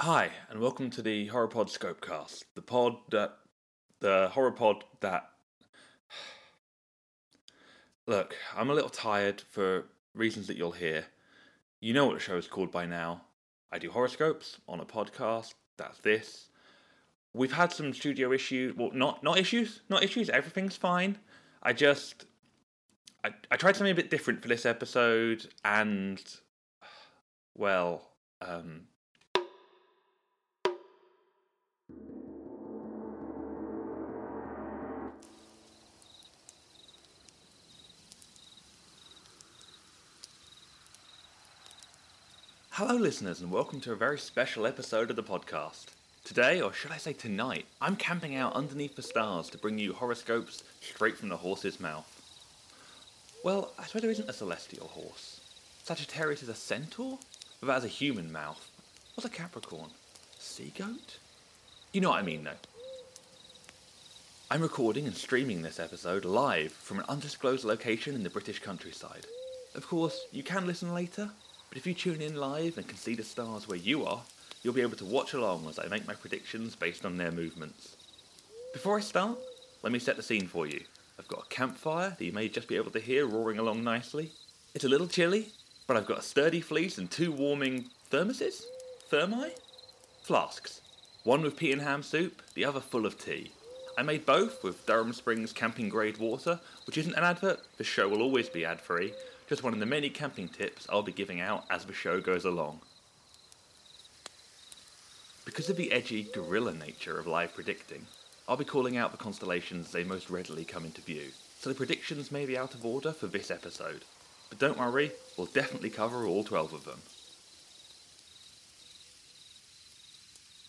Hi, and welcome to the Horopod Scopecast, the pod that. the horror pod that. Look, I'm a little tired for reasons that you'll hear. You know what the show is called by now. I do horoscopes on a podcast, that's this. We've had some studio issues, well, not, not issues, not issues, everything's fine. I just. I, I tried something a bit different for this episode, and. Well, um, Hello, listeners, and welcome to a very special episode of the podcast. Today, or should I say tonight, I'm camping out underneath the stars to bring you horoscopes straight from the horse's mouth. Well, I swear there isn't a celestial horse. Sagittarius is a centaur, but that has a human mouth. What's a Capricorn? Sea goat? You know what I mean, though. I'm recording and streaming this episode live from an undisclosed location in the British countryside. Of course, you can listen later, but if you tune in live and can see the stars where you are, you'll be able to watch along as I make my predictions based on their movements. Before I start, let me set the scene for you. I've got a campfire that you may just be able to hear roaring along nicely. It's a little chilly, but I've got a sturdy fleece and two warming thermoses? Thermi? Flasks. One with pea and ham soup, the other full of tea. I made both with Durham Springs camping grade water, which isn't an advert, the show will always be ad free, just one of the many camping tips I'll be giving out as the show goes along. Because of the edgy guerrilla nature of live predicting, I'll be calling out the constellations they most readily come into view, so the predictions may be out of order for this episode. But don't worry, we'll definitely cover all 12 of them.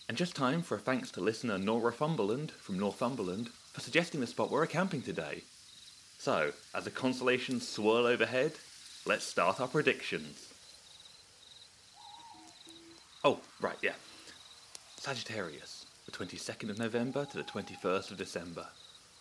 And just time for a thanks to listener Nora Fumberland from Northumberland for suggesting the spot where we're camping today. So, as the constellations swirl overhead, let's start our predictions. Oh, right, yeah. Sagittarius, the 22nd of November to the 21st of December.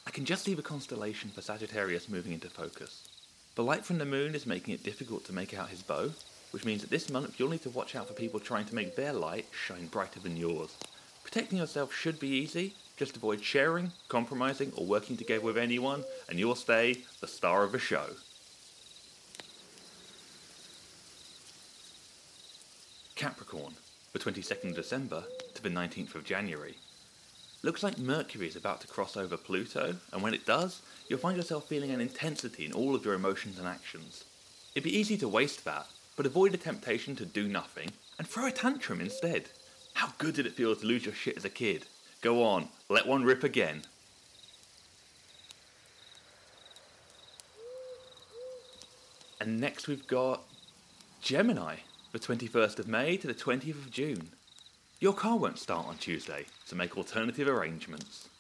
I can just see the constellation for Sagittarius moving into focus. The light from the moon is making it difficult to make out his bow, which means that this month you'll need to watch out for people trying to make their light shine brighter than yours. Protecting yourself should be easy, just avoid sharing, compromising, or working together with anyone, and you'll stay the star of the show. Capricorn, the 22nd of December to the 19th of January. Looks like Mercury is about to cross over Pluto, and when it does, you'll find yourself feeling an intensity in all of your emotions and actions. It'd be easy to waste that, but avoid the temptation to do nothing and throw a tantrum instead. How good did it feel to lose your shit as a kid? Go on, let one rip again. And next we've got Gemini, the 21st of May to the 20th of June. Your car won't start on Tuesday, so make alternative arrangements.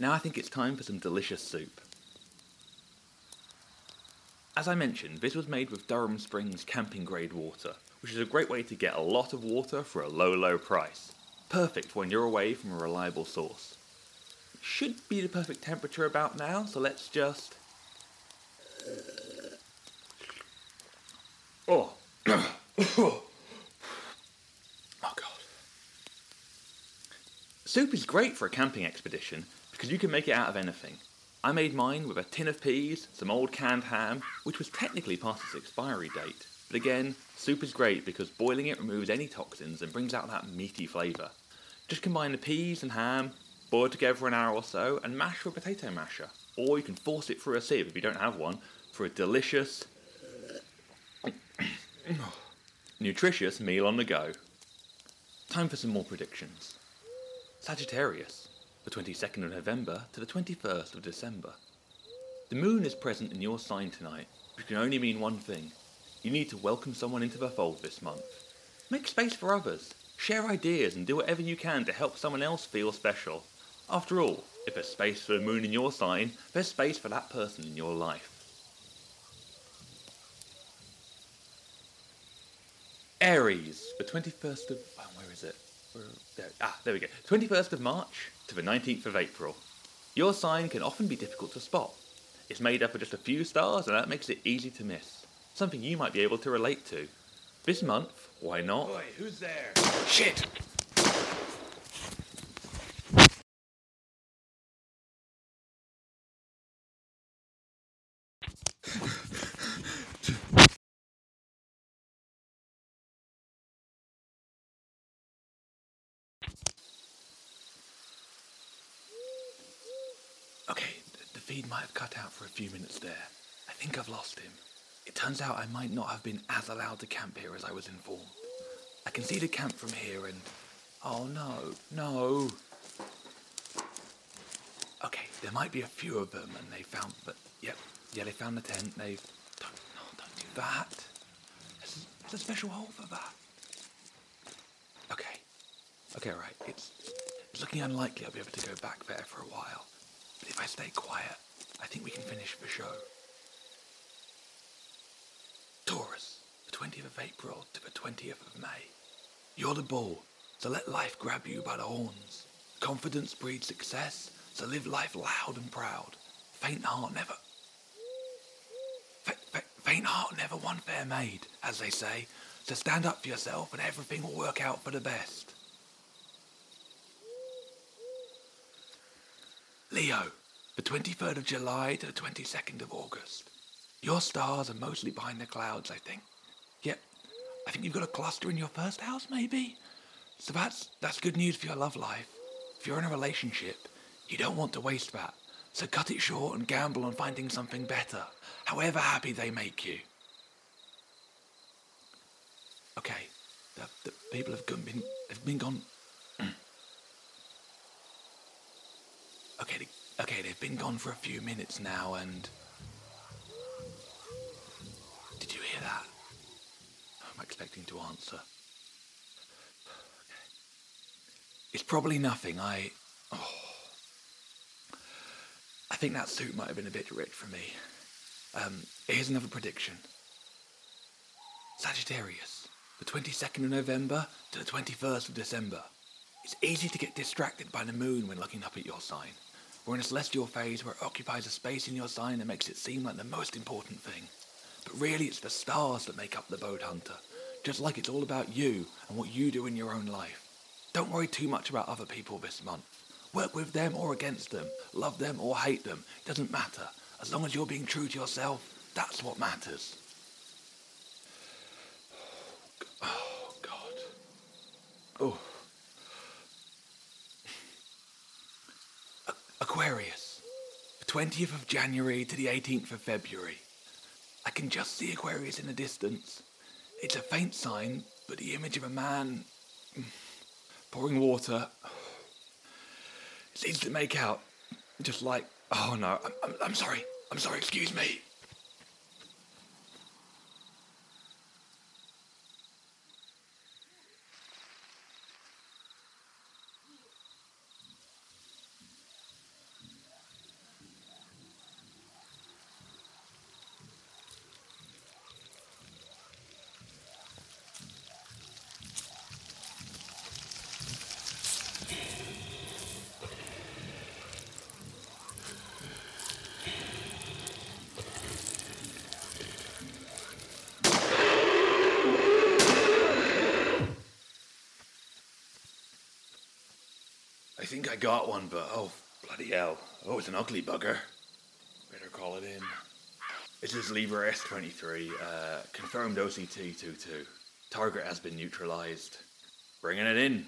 Now I think it's time for some delicious soup. As I mentioned, this was made with Durham Springs camping grade water, which is a great way to get a lot of water for a low, low price. Perfect when you're away from a reliable source. Should be the perfect temperature about now, so let's just. Oh. oh god. Soup is great for a camping expedition because you can make it out of anything. I made mine with a tin of peas, some old canned ham, which was technically past its expiry date. But again, soup is great because boiling it removes any toxins and brings out that meaty flavour. Just combine the peas and ham, boil together for an hour or so, and mash with a potato masher. Or you can force it through a sieve if you don't have one for a delicious, nutritious meal on the go. Time for some more predictions. Sagittarius, the 22nd of November to the 21st of December. The moon is present in your sign tonight, which can only mean one thing. You need to welcome someone into the fold this month. Make space for others. Share ideas and do whatever you can to help someone else feel special. After all, if there's space for the moon in your sign, there's space for that person in your life. Aries, the 21st of. Oh, where is it? Where, there, ah, there we go. 21st of March to the 19th of April. Your sign can often be difficult to spot. It's made up of just a few stars, and that makes it easy to miss. Something you might be able to relate to. This month, Why not? Boy, who's there? Shit! Okay, th- the feed might have cut out for a few minutes there. I think I've lost him. It turns out I might not have been as allowed to camp here as I was informed. I can see the camp from here and. Oh no, no. Okay, there might be a few of them and they found. But, yep, yeah, they found the tent. They've. Don't, no, don't do that. There's a, special hole for that. Okay. Okay, right. It's, it's looking unlikely I'll be able to go back there for a while. Stay quiet, I think we can finish the show. Taurus, the 20th of April to the 20th of May. You're the bull, so let life grab you by the horns. Confidence breeds success, so live life loud and proud. Faint heart never. Fa- fa- faint heart never won fair maid, as they say. So stand up for yourself and everything will work out for the best. Leo, the 23rd of July to the 22nd of August. Your stars are mostly behind the clouds, I think. Yep, I think you've got a cluster in your first house, maybe? So that's, that's good news for your love life. If you're in a relationship, you don't want to waste that. So cut it short and gamble on finding something better, however happy they make you. Okay, the, the people have been, have been gone Okay, they, okay, they've been gone for a few minutes now, and did you hear that? I'm expecting to answer. Okay. It's probably nothing. I, oh, I think that suit might have been a bit rich for me. Um, here's another prediction. Sagittarius, the 22nd of November to the 21st of December. It's easy to get distracted by the moon when looking up at your sign. We're in a celestial phase where it occupies a space in your sign that makes it seem like the most important thing. But really, it's the stars that make up the boat hunter, just like it's all about you and what you do in your own life. Don't worry too much about other people this month. Work with them or against them, love them or hate them, it doesn't matter. As long as you're being true to yourself, that's what matters. Oh, God. Oh. Aquarius, the 20th of January to the 18th of February. I can just see Aquarius in the distance. It's a faint sign, but the image of a man mm, pouring water. It's easy to make out. Just like, oh no, I'm, I'm, I'm sorry. I'm sorry, excuse me. Think I got one, but oh, bloody hell. Oh, it's an ugly bugger. Better call it in. This is Lever S23, uh, confirmed OCT 22. Target has been neutralized. Bringing it in.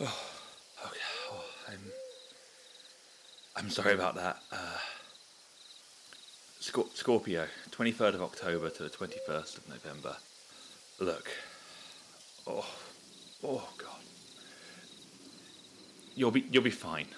Okay, oh, I'm. I'm sorry about that. Uh, Scor- Scorpio, 23rd of October to the 21st of November. Look. Oh. Oh, God. You'll be, you'll be fine.